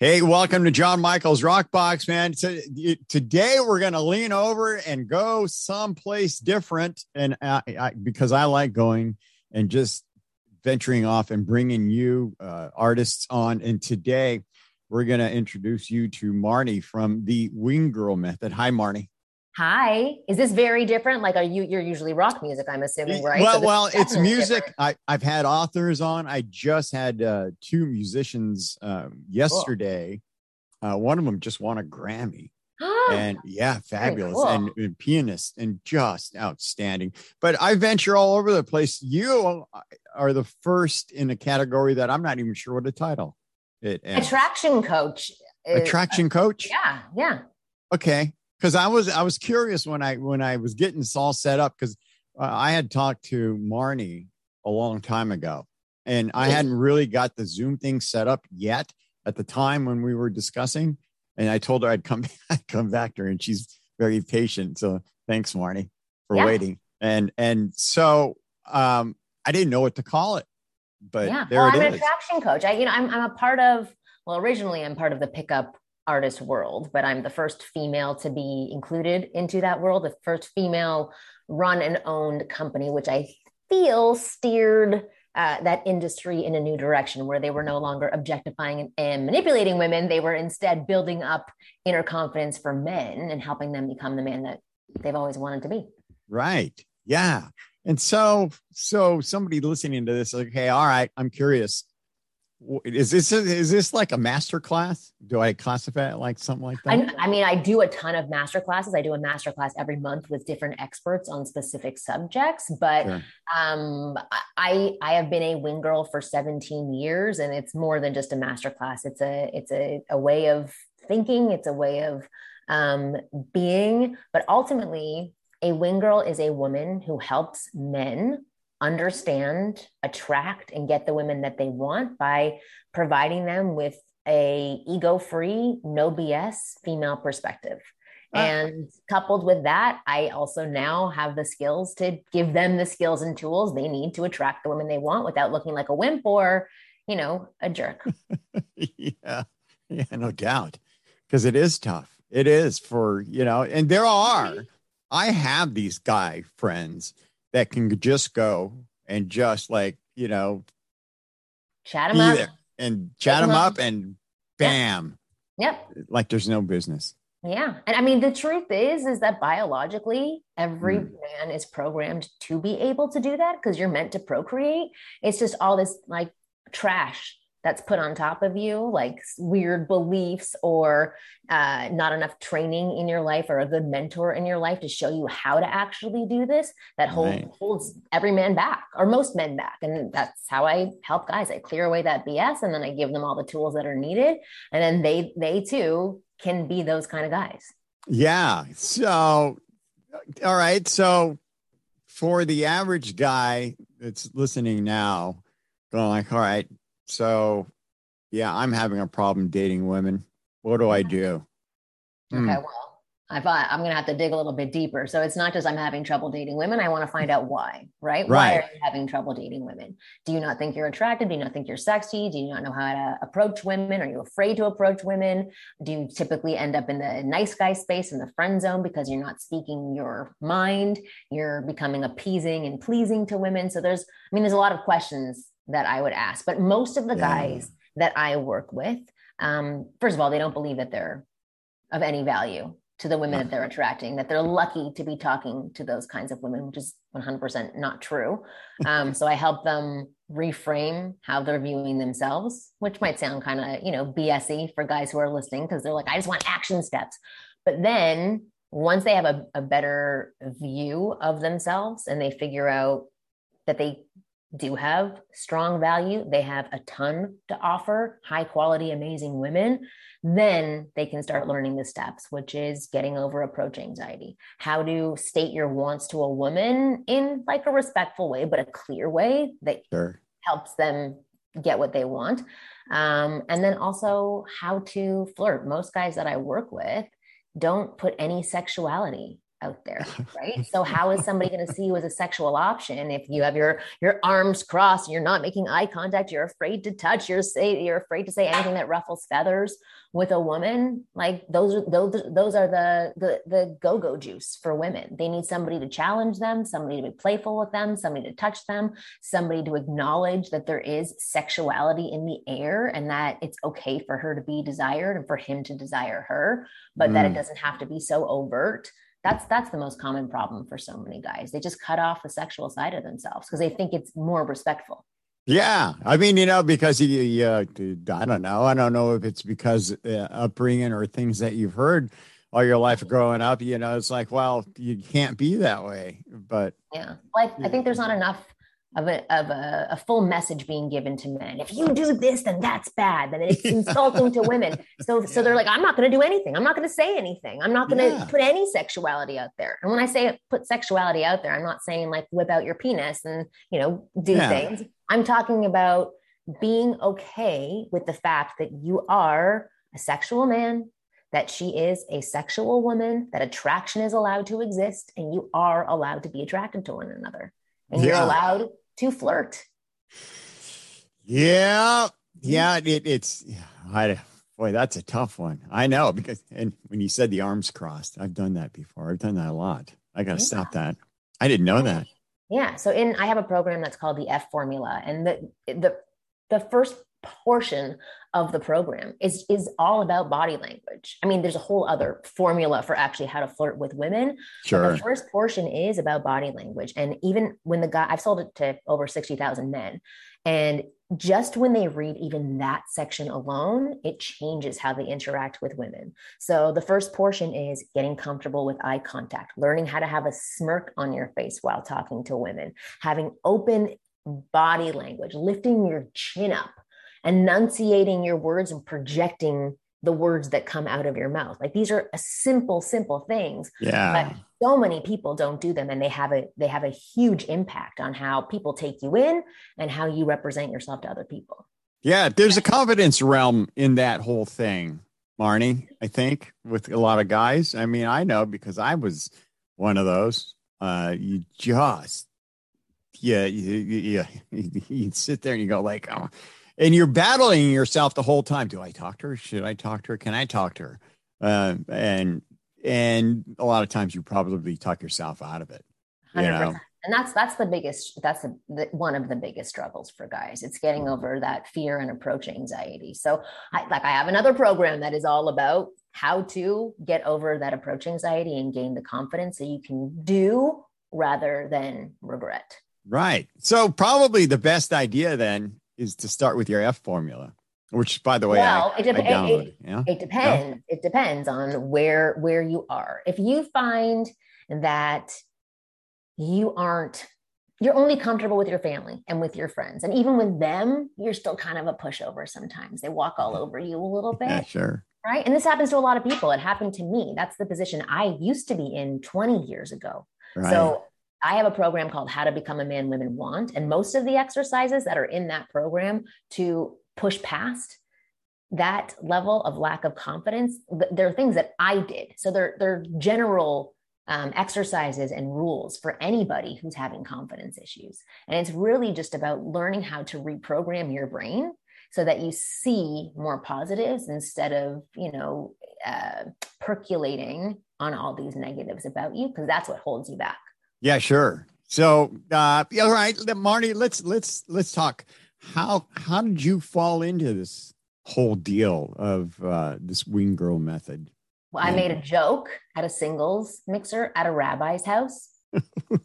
Hey, welcome to John Michael's Rockbox, man. Today we're going to lean over and go someplace different, and I, because I like going and just venturing off and bringing you uh, artists on. And today we're going to introduce you to Marni from the Wing Girl Method. Hi, Marni. Hi. Is this very different? Like, are you you're usually rock music? I'm assuming, right? Well, so well, it's music. I I've had authors on. I just had uh, two musicians uh, yesterday. Cool. Uh, one of them just won a Grammy. and yeah, fabulous cool. and, and pianist and just outstanding. But I venture all over the place. You are the first in a category that I'm not even sure what the title. It attraction coach. Attraction coach. Yeah, yeah. Okay because I was I was curious when I when I was getting this all set up because uh, I had talked to Marni a long time ago, and I hadn't really got the Zoom thing set up yet at the time when we were discussing. And I told her I'd come I'd come back to her, and she's very patient. So thanks, Marni, for yeah. waiting. And and so um, I didn't know what to call it, but yeah. there well, I'm an attraction coach. I you know I'm I'm a part of well originally I'm part of the pickup artist world, but I'm the first female to be included into that world, the first female run and owned company, which I feel steered uh, that industry in a new direction where they were no longer objectifying and manipulating women. They were instead building up inner confidence for men and helping them become the man that they've always wanted to be. Right. Yeah. And so, so somebody listening to this, like, hey, all right, I'm curious is this is this like a master class? Do i classify it like something like that? I, I, mean i do a ton of master classes. I do a master class every month with different experts on specific subjects but sure. um, i i have been a wing girl for 17 years and it's more than just a master class. It's a it's a, a way of thinking. It's a way of um, being. But ultimately a wing girl is a woman who helps men understand, attract, and get the women that they want by providing them with a ego-free, no BS female perspective. Uh, and coupled with that, I also now have the skills to give them the skills and tools they need to attract the women they want without looking like a wimp or, you know, a jerk. yeah. Yeah, no doubt. Because it is tough. It is for, you know, and there are, I have these guy friends that can just go and just like you know chat them up. and chat them up, and bam. Yep. yep like there's no business. Yeah. And i mean the truth is is that biologically every mm. man is programmed to be able to do that because you're meant to procreate. It's just all this like trash that's put on top of you, like weird beliefs or uh, not enough training in your life or a good mentor in your life to show you how to actually do this, that hold, right. holds every man back or most men back. And that's how I help guys. I clear away that BS and then I give them all the tools that are needed. And then they, they too can be those kind of guys. Yeah. So, all right. So, for the average guy that's listening now, going like, all right, so, yeah, I'm having a problem dating women. What do I do? Okay, hmm. well, I thought I'm going to have to dig a little bit deeper. So it's not just I'm having trouble dating women. I want to find out why, right? right? Why are you having trouble dating women? Do you not think you're attractive? Do you not think you're sexy? Do you not know how to approach women? Are you afraid to approach women? Do you typically end up in the nice guy space in the friend zone because you're not speaking your mind? You're becoming appeasing and pleasing to women. So there's, I mean, there's a lot of questions that I would ask. But most of the yeah. guys that I work with, um, first of all, they don't believe that they're of any value to the women that they're attracting, that they're lucky to be talking to those kinds of women, which is 100% not true. Um, so I help them reframe how they're viewing themselves, which might sound kind of, you know, BSy for guys who are listening because they're like, I just want action steps. But then once they have a, a better view of themselves and they figure out that they do have strong value, they have a ton to offer, high quality, amazing women, then they can start learning the steps, which is getting over approach anxiety, how to state your wants to a woman in like a respectful way, but a clear way that sure. helps them get what they want. Um, and then also how to flirt. Most guys that I work with don't put any sexuality out there, right? so how is somebody going to see you as a sexual option if you have your your arms crossed, you're not making eye contact, you're afraid to touch, you're say you're afraid to say anything that ruffles feathers with a woman? Like those are those those are the the the go-go juice for women. They need somebody to challenge them, somebody to be playful with them, somebody to touch them, somebody to acknowledge that there is sexuality in the air and that it's okay for her to be desired and for him to desire her, but mm. that it mm. doesn't have to be so overt that's that's the most common problem for so many guys. They just cut off the sexual side of themselves because they think it's more respectful. Yeah. I mean you know because you, uh, i don't know. I don't know if it's because uh, upbringing or things that you've heard all your life growing up you know it's like well you can't be that way but yeah. I, I think there's not enough of a of a, a, full message being given to men. If you do this, then that's bad. Then it's insulting to women. So yeah. so they're like, I'm not going to do anything. I'm not going to say anything. I'm not going to yeah. put any sexuality out there. And when I say put sexuality out there, I'm not saying like whip out your penis and you know do yeah. things. I'm talking about being okay with the fact that you are a sexual man, that she is a sexual woman, that attraction is allowed to exist, and you are allowed to be attracted to one another. And you're allowed to flirt. Yeah. Yeah. It, it's, I, boy, that's a tough one. I know because, and when you said the arms crossed, I've done that before. I've done that a lot. I got to yeah. stop that. I didn't know that. Yeah. So in, I have a program that's called the F formula and the, the, the first portion of the program is is all about body language. I mean, there's a whole other formula for actually how to flirt with women. Sure. the first portion is about body language, and even when the guy, I've sold it to over sixty thousand men, and just when they read even that section alone, it changes how they interact with women. So the first portion is getting comfortable with eye contact, learning how to have a smirk on your face while talking to women, having open body language, lifting your chin up enunciating your words and projecting the words that come out of your mouth. Like these are simple, simple things. Yeah. But so many people don't do them and they have a they have a huge impact on how people take you in and how you represent yourself to other people. Yeah, there's a confidence realm in that whole thing, Marni, I think, with a lot of guys. I mean, I know because I was one of those. Uh you just yeah, you, you, you, you sit there and you go like, oh, and you're battling yourself the whole time. Do I talk to her? Should I talk to her? Can I talk to her? Uh, and and a lot of times you probably talk yourself out of it. You know? And that's that's the biggest that's the, one of the biggest struggles for guys. It's getting over that fear and approach anxiety. So, I, like I have another program that is all about how to get over that approach anxiety and gain the confidence that you can do rather than regret. Right. So probably the best idea then is to start with your F formula, which by the way, well, I, it, dep- I it, yeah? it depends. Yeah? It depends on where where you are. If you find that you aren't you're only comfortable with your family and with your friends. And even with them, you're still kind of a pushover sometimes. They walk all over you a little bit. Yeah, sure. Right. And this happens to a lot of people. It happened to me. That's the position I used to be in 20 years ago. Right. So I have a program called How to Become a Man Women Want. And most of the exercises that are in that program to push past that level of lack of confidence, there are things that I did. So they're, they're general um, exercises and rules for anybody who's having confidence issues. And it's really just about learning how to reprogram your brain so that you see more positives instead of, you know, uh, percolating on all these negatives about you, because that's what holds you back. Yeah, sure. So, uh, all right, Marty, let's let's let's talk. How how did you fall into this whole deal of uh, this wing girl method? Well, I made a joke at a singles mixer at a rabbi's house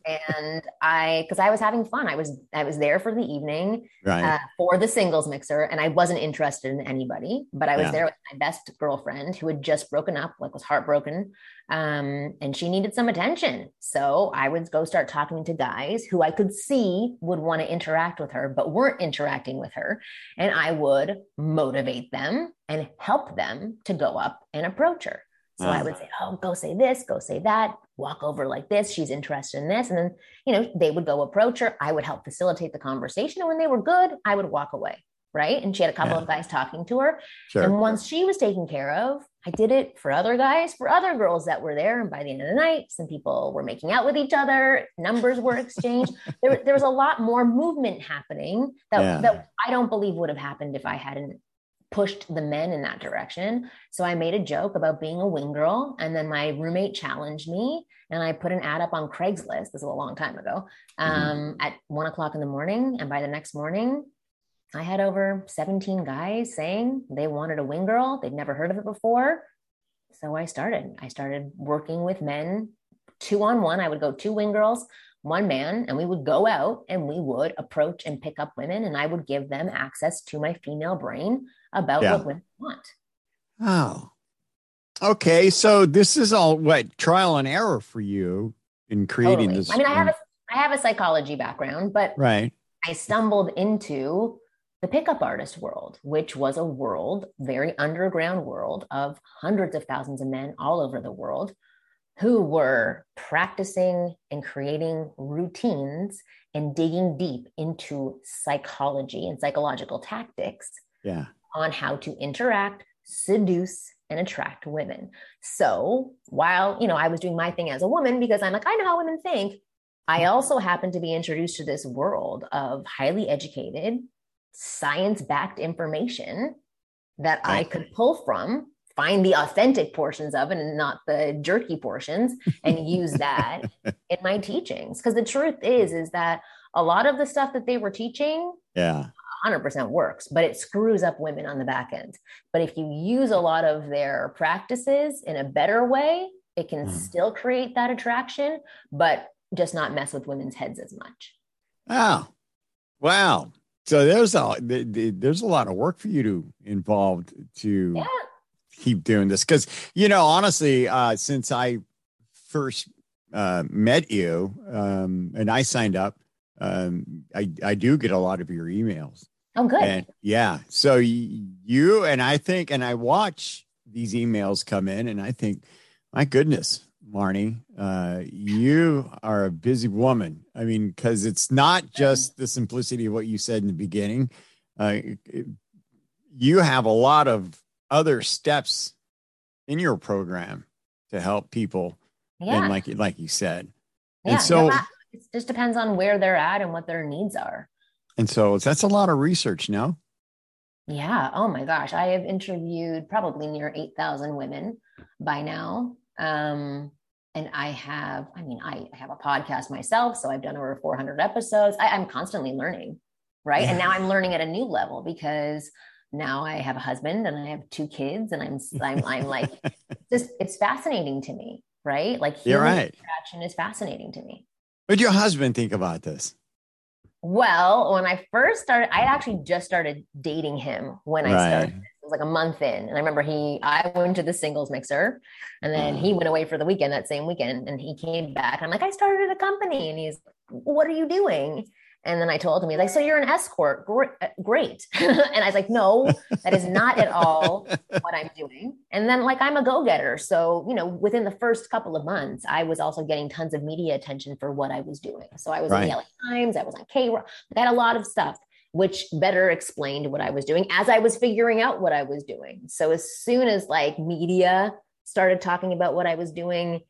and I, because I was having fun, I was I was there for the evening right. uh, for the singles mixer, and I wasn't interested in anybody, but I was yeah. there with my best girlfriend who had just broken up, like was heartbroken, um, and she needed some attention. So I would go start talking to guys who I could see would want to interact with her, but weren't interacting with her, and I would motivate them and help them to go up and approach her. So I would say, oh, go say this, go say that, walk over like this. She's interested in this. And then, you know, they would go approach her. I would help facilitate the conversation. And when they were good, I would walk away. Right. And she had a couple yeah. of guys talking to her. Sure. And once she was taken care of, I did it for other guys, for other girls that were there. And by the end of the night, some people were making out with each other, numbers were exchanged. there, there was a lot more movement happening that, yeah. that I don't believe would have happened if I hadn't pushed the men in that direction. So I made a joke about being a wing girl. And then my roommate challenged me and I put an ad up on Craigslist. This was a long time ago mm-hmm. um, mm-hmm. at one o'clock in the morning. And by the next morning, I had over 17 guys saying they wanted a wing girl. They'd never heard of it before. So I started. I started working with men two on one. I would go two wing girls, one man, and we would go out and we would approach and pick up women, and I would give them access to my female brain about yeah. what women want. Oh, okay. So this is all what trial and error for you in creating totally. this. I mean, I have a I have a psychology background, but right. I stumbled into the pickup artist world, which was a world, very underground world of hundreds of thousands of men all over the world who were practicing and creating routines and digging deep into psychology and psychological tactics yeah. On how to interact, seduce, and attract women. So while, you know, I was doing my thing as a woman because I'm like, I know how women think, I also happened to be introduced to this world of highly educated, science backed information that. I could pull from, find the authentic portions of it and not the jerky portions, and use that in my teachings. Because the truth is, is that a lot of the stuff that they were teaching, yeah. 100% works, but it screws up women on the back end. But if you use a lot of their practices in a better way, it can mm. still create that attraction, but just not mess with women's heads as much. Oh, wow. So there's a there's a lot of work for you to involved to yeah. keep doing this because you know honestly, uh, since I first uh, met you um, and I signed up, um, I I do get a lot of your emails. Oh, good. And yeah, so you and I think, and I watch these emails come in, and I think, my goodness, Marni, uh, you are a busy woman. I mean, because it's not just the simplicity of what you said in the beginning. Uh, it, you have a lot of other steps in your program to help people. Yeah. And like like you said. Yeah, and so it just depends on where they're at and what their needs are. And so that's a lot of research now. Yeah. Oh my gosh. I have interviewed probably near 8,000 women by now. Um, and I have, I mean, I have a podcast myself, so I've done over 400 episodes. I, am constantly learning, right? Yeah. And now I'm learning at a new level because now I have a husband and I have two kids, and I'm, I'm, I'm like, just it's fascinating to me, right? Like human right. interaction is fascinating to me. What did your husband think about this? Well, when I first started, I actually just started dating him when I started It was like a month in. And I remember he, I went to the singles mixer and then he mm. went away for the weekend that same weekend and he came back. I'm like, I started a company. And he's, what are you doing? And then I told him, he's like, so you're an escort. Uh, great. and I was like, no, that is not at all what I'm doing. And then like, I'm a go-getter. So, you know, within the first couple of months, I was also getting tons of media attention for what I was doing. So I was right. in the LA Times, I was on K I had a lot of stuff which better explained what I was doing as I was figuring out what I was doing. So as soon as like media started talking about what I was doing,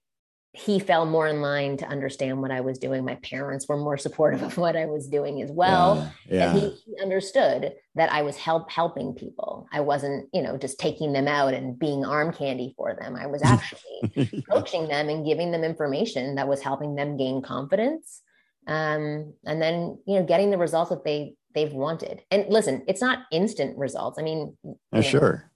he fell more in line to understand what I was doing. My parents were more supportive of what I was doing as well. Yeah, yeah. And he, he, understood that I was help helping people. I wasn't, you know, just taking them out and being arm candy for them. I was actually coaching them and giving them information that was helping them gain confidence. Um, and then, you know, getting the results that they they've wanted. And listen, it's not instant results. I mean, oh, know, sure.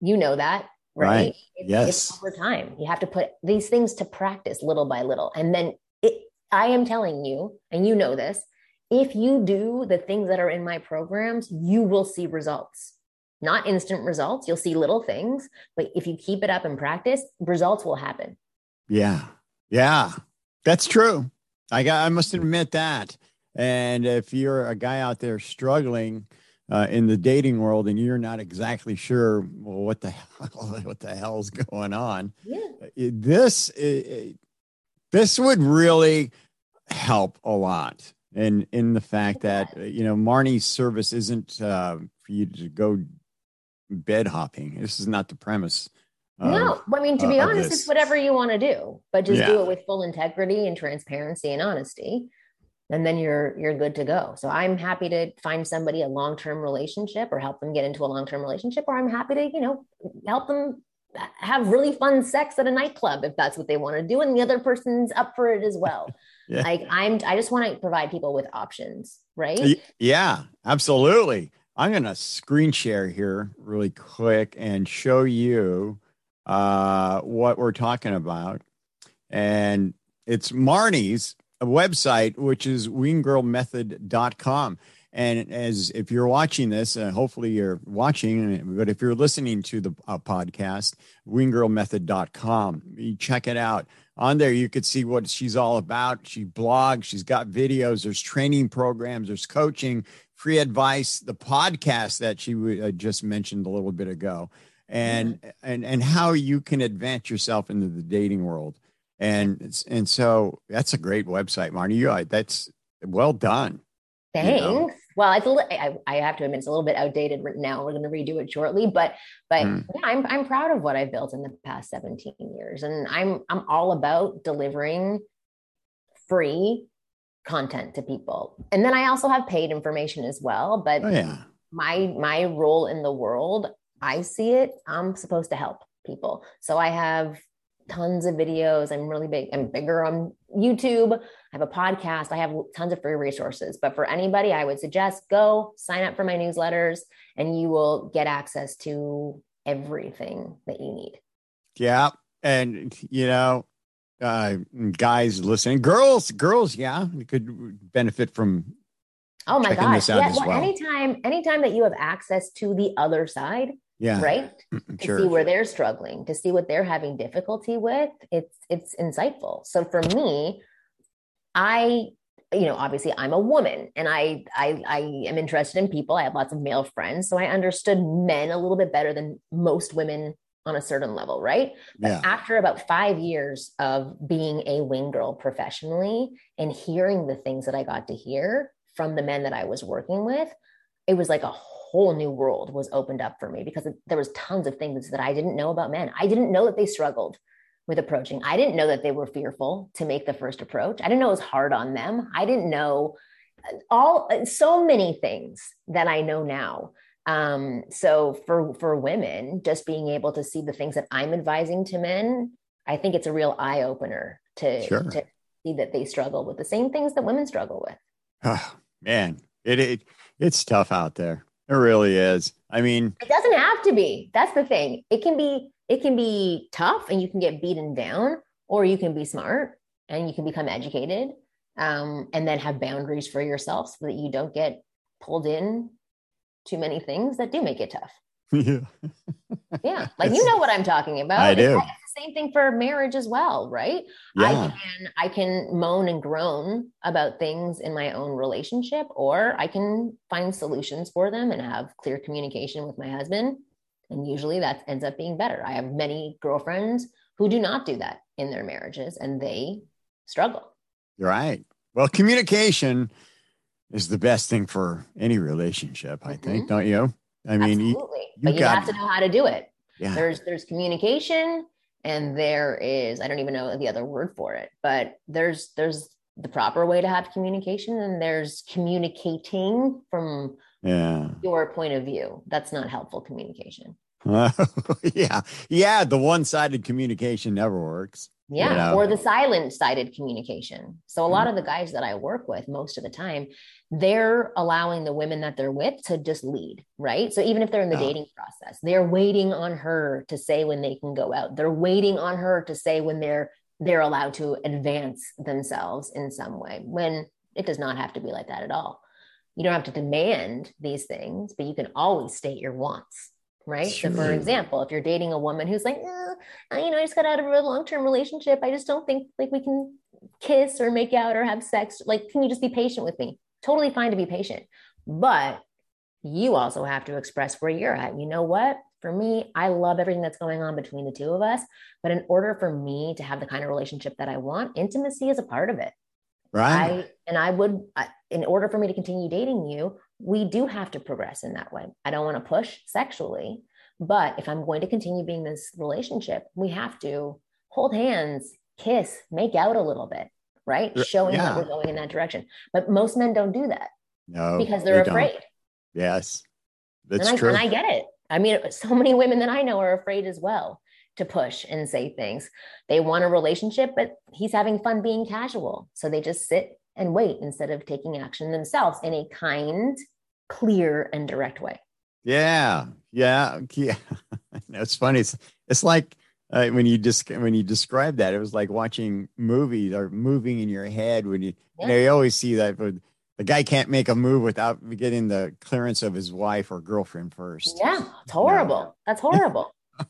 You know that, right? right. It's, yes. It's over time. You have to put these things to practice little by little. And then it, I am telling you, and you know this, if you do the things that are in my programs, you will see results. Not instant results. You'll see little things, but if you keep it up and practice, results will happen. Yeah. Yeah. That's true. I got I must admit that. And if you're a guy out there struggling uh, in the dating world and you're not exactly sure well, what the hell, what the hell's going on, yeah. Uh, this this would really help a lot. And in the fact that you know Marni's service isn't uh, for you to go bed hopping. This is not the premise no, I mean to be uh, honest, it's whatever you want to do, but just yeah. do it with full integrity and transparency and honesty, and then you're you're good to go. So I'm happy to find somebody a long term relationship or help them get into a long term relationship, or I'm happy to you know help them have really fun sex at a nightclub if that's what they want to do, and the other person's up for it as well. yeah. Like I'm, I just want to provide people with options, right? Yeah, absolutely. I'm going to screen share here really quick and show you uh, what we're talking about. And it's Marni's website, which is winggirlmethod.com. And as if you're watching this, uh, hopefully you're watching, but if you're listening to the uh, podcast, winggirlmethod.com, you check it out. On there, you could see what she's all about. She blogs, she's got videos, there's training programs, there's coaching, free advice, the podcast that she uh, just mentioned a little bit ago and mm-hmm. and and how you can advance yourself into the dating world and and so that's a great website marni you that's well done thanks you know? well it's a little I, I, have to admit it's a little bit outdated now we're going to redo it shortly but but mm. yeah, I'm, I'm proud of what i've built in the past 17 years and i'm i'm all about delivering free content to people and then i also have paid information as well but oh, yeah my my role in the world I see it, I'm supposed to help people. So I have tons of videos. I'm really big. I'm bigger on YouTube. I have a podcast. I have tons of free resources. But for anybody, I would suggest go sign up for my newsletters and you will get access to everything that you need. Yeah. And, you know, uh, guys listening, girls, girls, yeah, you could benefit from. Oh my gosh! Yeah, well, well. anytime, anytime that you have access to the other side, yeah. Right? To sure. see where they're struggling to see what they're having difficulty with it's it's insightful. So for me i you know obviously i'm a woman and I, I i am interested in people. I have lots of male friends. So i understood men a little bit better than most women on a certain level right? But yeah. after about five years of being a wing girl professionally and hearing the things that i got to hear from the men that i was working with it was like a whole new world was opened up for me because there was tons of things that I didn't know about men. I didn't know that they struggled with approaching. I didn't know that they were fearful to make the first approach. I didn't know it was hard on them. I didn't know uh, all uh, so many things that I know now. Um, so for for women, just being able to see the things that I'm advising to men, I think it's a real eye opener to, sure. to see that they struggle with the same things that women struggle with. Oh, man, it, it it's tough out there. It really is. I mean, it doesn't have to be. That's the thing. It can be it can be tough and you can get beaten down or you can be smart and you can become educated um, and then have boundaries for yourself so that you don't get pulled in too many things that do make it tough. Yeah. yeah. Like you know what I'm talking about. I do. It's same thing for marriage as well, right? Yeah. I can I can moan and groan about things in my own relationship, or I can find solutions for them and have clear communication with my husband. And usually that ends up being better. I have many girlfriends who do not do that in their marriages and they struggle. You're right. Well, communication is the best thing for any relationship, I mm-hmm. think, don't you? I mean, Absolutely. You, you but you have to know how to do it. Yeah. There's there's communication and there is I don't even know the other word for it, but there's there's the proper way to have communication and there's communicating from yeah. your point of view. That's not helpful communication. yeah. Yeah, the one-sided communication never works. Yeah, you know? or the silent sided communication. So a lot mm-hmm. of the guys that I work with most of the time, they're allowing the women that they're with to just lead, right? So even if they're in the oh. dating process, they're waiting on her to say when they can go out. They're waiting on her to say when they're they're allowed to advance themselves in some way. When it does not have to be like that at all. You don't have to demand these things, but you can always state your wants right? Sure. So, for example, if you're dating a woman who's like, eh, you know, I just got out of a long term relationship, I just don't think like we can kiss or make out or have sex. Like, can you just be patient with me? Totally fine to be patient, but you also have to express where you're at. You know what? For me, I love everything that's going on between the two of us. But in order for me to have the kind of relationship that I want, intimacy is a part of it. Right. I, and I would, in order for me to continue dating you, we do have to progress in that way. I don't want to push sexually, But if I'm going to continue being this relationship, we have to hold hands, kiss, make out a little bit, right? Showing yeah. that we're going in that direction. But most men don't do that. No. Because they're they afraid. Yes. That's and I, true. And I get it. I mean, so many women that I know are afraid as well to push and say things. They want a relationship, but he's having fun being casual. So they just sit and wait instead of taking action themselves in a kind, clear, and direct way. Yeah. Yeah. Yeah. it's funny. It's, it's like, uh, when you just when you describe that, it was like watching movies or moving in your head. When you, yeah. you know, you always see that the guy can't make a move without getting the clearance of his wife or girlfriend first. Yeah, it's horrible. No. That's horrible.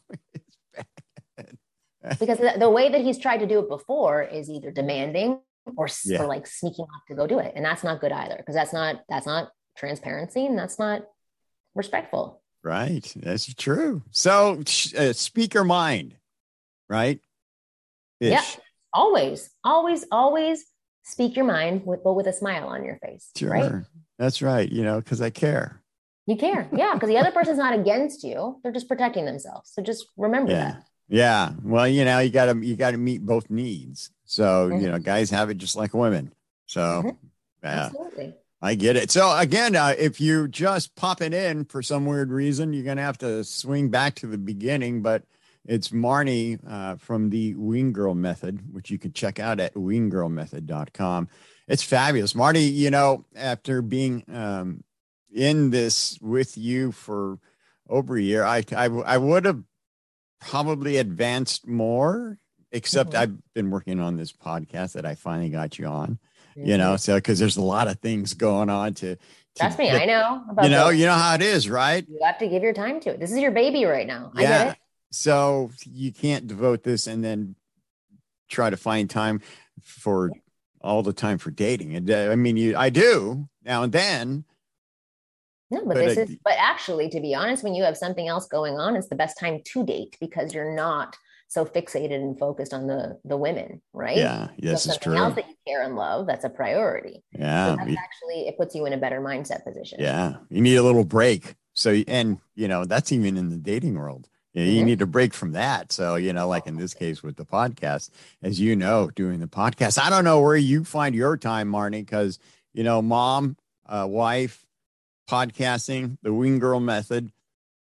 because the, the, way that he's tried to do it before is either demanding or, yeah. or like sneaking off to go do it, and that's not good either. Because that's not that's not transparency and that's not respectful. Right, that's true. So, uh, speak your mind, right? Ish. Yeah, always, always, always speak your mind, with, but with a smile on your face. Sure. Right? That's right. You know, because I care. You care. Yeah. Because the other person's not against you. They're just protecting themselves. So just remember yeah. that. Yeah. Well, you know, you gotta you gotta meet both needs. So, mm-hmm. you know, guys have it just like women. So mm-hmm. yeah. Absolutely. I get it. So again, uh, if you're just popping in for some weird reason, you're gonna have to swing back to the beginning. But it's Marni uh, from the Wing Girl Method, which you can check out at winggirlmethod.com. It's fabulous. Marty, you know, after being um, in this with you for over a year, I, I, I would have probably advanced more, except mm-hmm. I've been working on this podcast that I finally got you on, mm-hmm. you know, so because there's a lot of things going on to, Trust me, I know. you know, you know how it is, right? You have to give your time to it. This is your baby right now. I yeah. So you can't devote this and then try to find time for all the time for dating. And uh, I mean, you, I do now and then. No, but, but this is, but actually, to be honest, when you have something else going on, it's the best time to date because you're not so fixated and focused on the the women, right? Yeah, yes, it's true. Else that you care and love, that's a priority. Yeah, so that's actually it puts you in a better mindset position. Yeah, you need a little break. So, and you know, that's even in the dating world. You, know, you mm-hmm. need to break from that. So, you know, like in this case with the podcast, as you know, doing the podcast, I don't know where you find your time, Marni, because, you know, mom, uh, wife, podcasting, the Wing Girl method,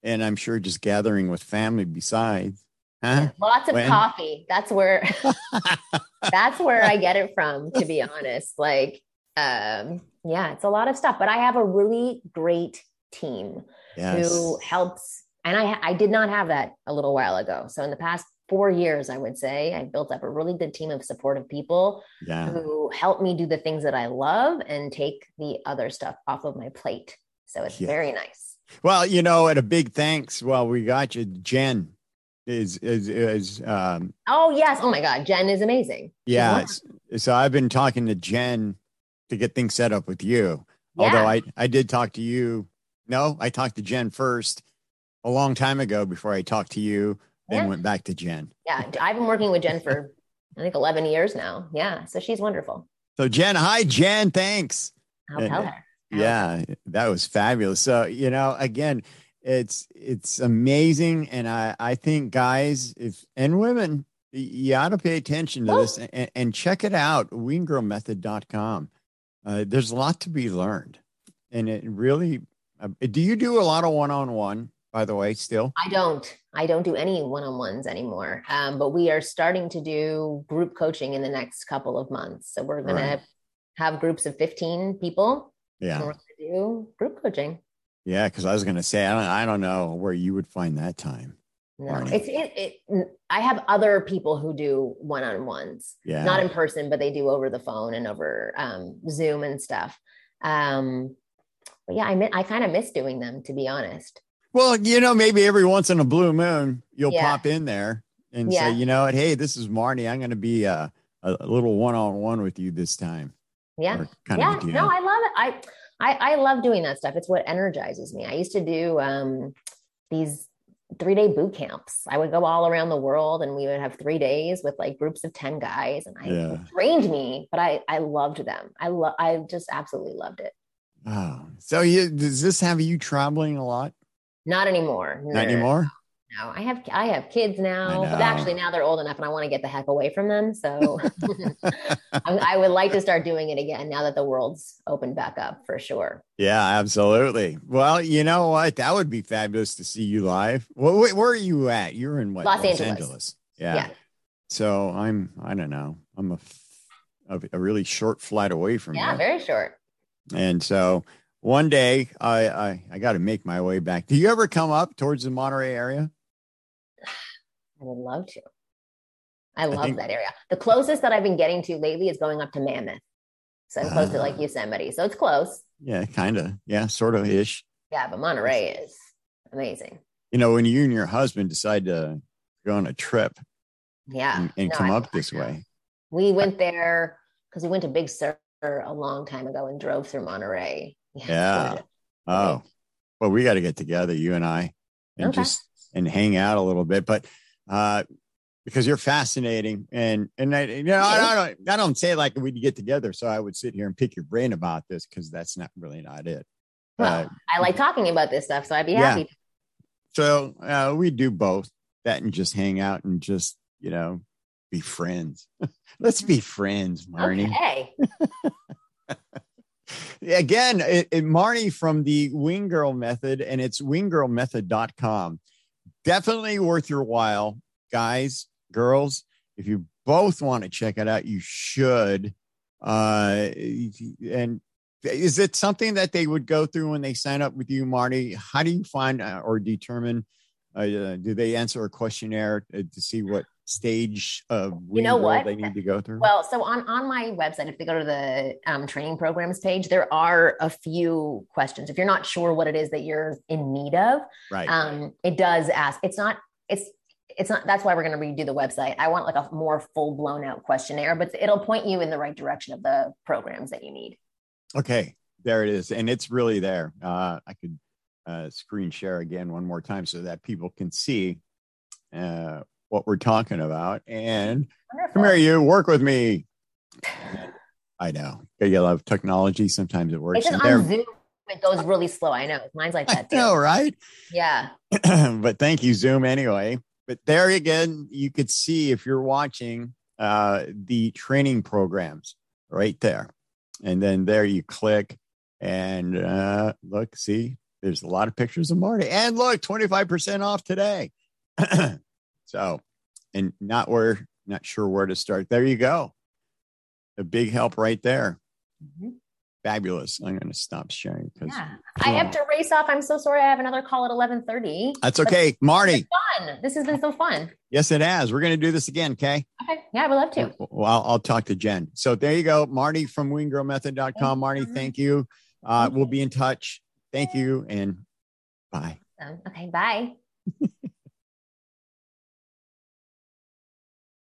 and I'm sure just gathering with family besides. Huh? Lots of when? coffee. That's where that's where I get it from, to be honest. Like, um, yeah, it's a lot of stuff. But I have a really great team yes. who helps and I, I did not have that a little while ago. So in the past four years, I would say I built up a really good team of supportive people yeah. who help me do the things that I love and take the other stuff off of my plate. So it's yeah. very nice. Well, you know, and a big thanks. Well, we got you, Jen. Is is is um oh yes oh my god jen is amazing yeah so i've been talking to jen to get things set up with you yeah. although i i did talk to you no i talked to jen first a long time ago before I talked to you, then yeah. went back to Jen. Yeah, I've been working with Jen for I think 11 years now. Yeah, so she's wonderful. So Jen, hi Jen, thanks. I'll tell her. yeah, that was fabulous. So, you know, again, it's it's amazing and I I think guys if and women you ought to pay attention to this and, and check it out winggirlmethod.com. Uh, there's a lot to be learned. And it really uh, do you do a lot of one-on-one by the way, still? I don't. I don't do any one on ones anymore. Um, but we are starting to do group coaching in the next couple of months. So we're going right. to have groups of 15 people. Yeah. We're going to do group coaching. Yeah. Cause I was going to say, I don't, I don't know where you would find that time. No, it's it, it, I have other people who do one on ones, yeah. not in person, but they do over the phone and over um, Zoom and stuff. Um, but yeah, I I kind of miss doing them to be honest. Well, you know, maybe every once in a blue moon, you'll yeah. pop in there and yeah. say, you know what, hey, this is Marni. I'm going to be uh, a, a little one on one with you this time. Yeah. yeah. No, I love it. I, I, I love doing that stuff. It's what energizes me. I used to do um, these three day boot camps. I would go all around the world and we would have three days with like groups of 10 guys and I yeah. drained me, but I, I loved them. I love, I just absolutely loved it. Oh, so you, does this have you traveling a lot? Not anymore. Not anymore. No, I have I have kids now, but actually now they're old enough, and I want to get the heck away from them. So I would like to start doing it again now that the world's opened back up for sure. Yeah, absolutely. Well, you know what? That would be fabulous to see you live. Well, wait, where are you at? You're in what? Los, Los Angeles. Angeles. Yeah. yeah. So I'm I don't know. I'm a a, a really short flight away from yeah, you. very short. And so one day I I, I got to make my way back. Do you ever come up towards the Monterey area? I would love to. I love I think, that area. The closest that I've been getting to lately is going up to Mammoth. So I'm close uh, to like ah. Yosemite. So it's close. Yeah, kind of. Yeah, sort of ish. Yeah, but Monterey is amazing. You know, when you and your husband decide to go on a trip yeah, and, and no, come up this way. We went there because we went to Big Sur a long time ago and drove through Monterey. Yeah. Oh, well, we got to get together, you and I, and okay. just and hang out a little bit. But uh, because you're fascinating, and and I, you know, I, I don't, I don't say like we'd get together, so I would sit here and pick your brain about this because that's not really not it. Well, uh, I like talking about this stuff, so I'd be yeah. happy. So uh, we do both that and just hang out and just you know be friends. Let's be friends, Marni. Okay. Again, it, it, Marni from the Wing Girl Method, and it's winggirlmethod.com definitely worth your while, guys, girls. If you both want to check it out, you should. Uh, and is it something that they would go through when they sign up with you, Marty? How do you find uh, or determine? Uh, do they answer a questionnaire uh, to see what stage of you know what they need to go through? Well, so on on my website, if they go to the um, training programs page, there are a few questions. If you're not sure what it is that you're in need of, right? Um, it does ask. It's not. It's it's not. That's why we're going to redo the website. I want like a more full blown out questionnaire, but it'll point you in the right direction of the programs that you need. Okay, there it is, and it's really there. Uh, I could uh, screen share again one more time so that people can see uh, what we're talking about. And Wonderful. come here, you work with me. I know. You love technology. Sometimes it works. It's on Zoom. It goes really slow. I know. Mine's like that too. I know, right? Yeah. but thank you, Zoom, anyway. But there again, you could see if you're watching uh, the training programs right there. And then there you click and uh, look, see, there's a lot of pictures of Marty. And look, 25% off today. So, and not where, not sure where to start. There you go. A big help right there. Mm-hmm. Fabulous. I'm going to stop sharing because yeah. I have to race off. I'm so sorry. I have another call at 11:30. That's okay, Marty. Fun. This has been so fun. Yes, it has. We're going to do this again. Okay. Okay. Yeah, I would love to. Well, I'll, I'll talk to Jen. So there you go, Marty from WingGirlMethod.com. Marty, thank you. Uh, we'll be in touch. Thank you, and bye. Okay. Bye.